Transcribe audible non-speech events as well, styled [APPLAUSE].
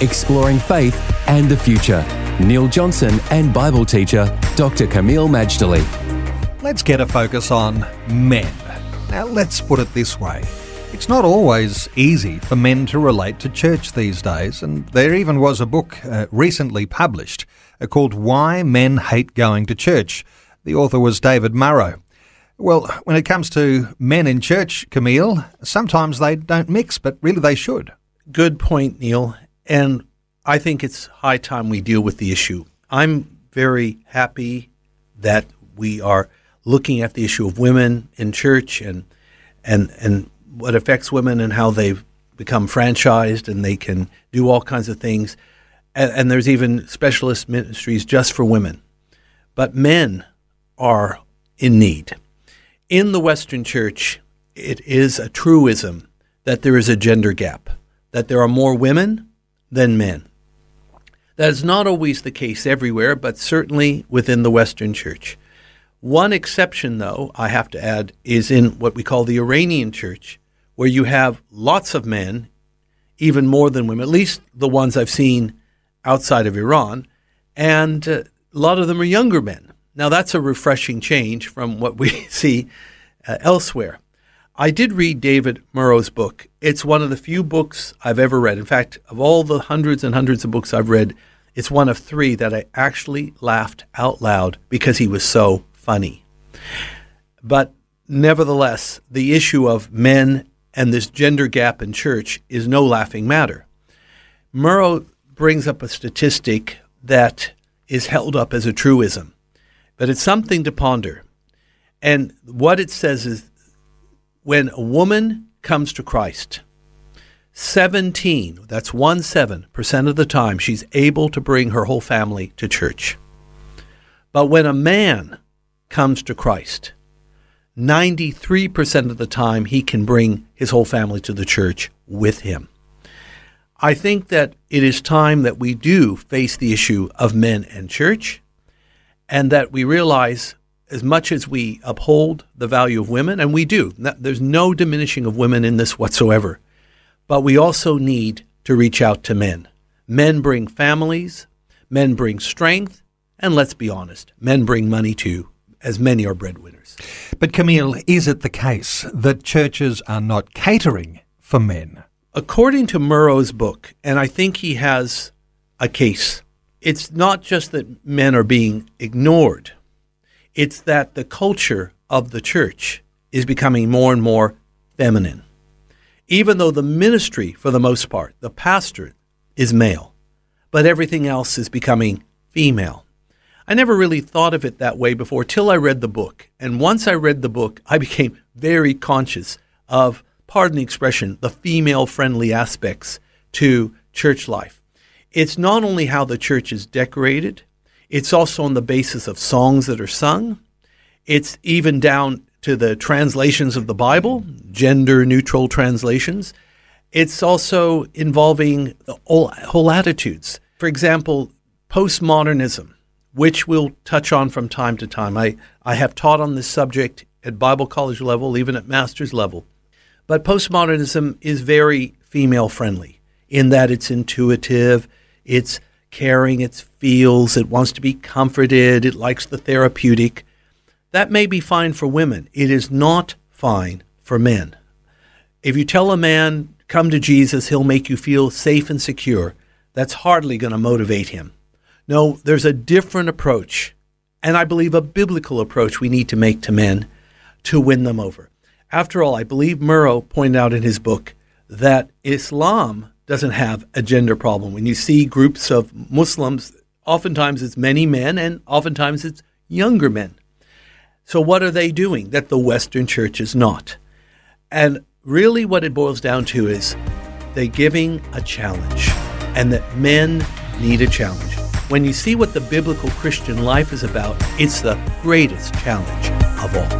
Exploring faith and the future. Neil Johnson and Bible teacher Dr. Kameel Majdali. Let's get a focus on men. Now, let's put it this way. It's not always easy for men to relate to church these days, and there even was a book uh, recently published uh, called Why Men Hate Going to Church. The author was David Murrow. Well, when it comes to men in church, Camille, sometimes they don't mix, but really they should. Good point, Neil. And I think it's high time we deal with the issue. I'm very happy that we are looking at the issue of women in church and and and what affects women and how they've become franchised and they can do all kinds of things. And, and there's even specialist ministries just for women. But men are in need in the Western Church, it is a truism that there is a gender gap, that there are more women than men. That is not always the case everywhere, but certainly within the Western Church. One exception, though, I have to add, is in what we call the Iranian Church, where you have lots of men, even more than women, at least the ones I've seen outside of Iran, and uh, a lot of them are younger men. Now, that's a refreshing change from what we [LAUGHS] see uh, elsewhere. I did read David Murrow's book. It's one of the few books I've ever read. In fact, of all the hundreds and hundreds of books I've read, it's one of three that I actually laughed out loud because he was so funny. But nevertheless, the issue of men and this gender gap in church is no laughing matter. Murrow brings up a statistic that is held up as a truism. But it's something to ponder. And what it says is when a woman comes to Christ, 17, that's 1 7% of the time, she's able to bring her whole family to church. But when a man comes to Christ, 93% of the time he can bring his whole family to the church with him. I think that it is time that we do face the issue of men and church and that we realize as much as we uphold the value of women, and we do, there's no diminishing of women in this whatsoever, but we also need to reach out to men. Men bring families, men bring strength, and let's be honest, men bring money too, as many are breadwinners. But Kameel, is it the case that churches are not catering for men? According to Murrow's book, and I think he has a case it's not just that men are being ignored, it's that the culture of the church is becoming more and more feminine. Even though the ministry, for the most part, the pastor is male, but everything else is becoming female. I never really thought of it that way before till I read the book. And once I read the book, I became very conscious of, pardon the expression, the female friendly aspects to church life. It's not only how the church is decorated, it's also on the basis of songs that are sung. It's even down to the translations of the Bible, gender neutral translations. It's also involving whole, whole attitudes. For example, postmodernism, which we'll touch on from time to time. I, I have taught on this subject at Bible college level, even at master's level. But postmodernism is very female friendly in that it's intuitive, it's caring, it feels, it wants to be comforted, it likes the therapeutic. That may be fine for women. It is not fine for men. If you tell a man, come to Jesus, he'll make you feel safe and secure, that's hardly going to motivate him. No, there's a different approach, and I believe a biblical approach we need to make to men to win them over. After all, I believe Murrow pointed out in his book that Islam doesn't have a gender problem. When you see groups of Muslims, oftentimes it's many men and oftentimes it's younger men. So, what are they doing that the Western church is not? And really, what it boils down to is they're giving a challenge. and that men need a challenge. When you see what the biblical Christian life is about, it's the greatest challenge of all.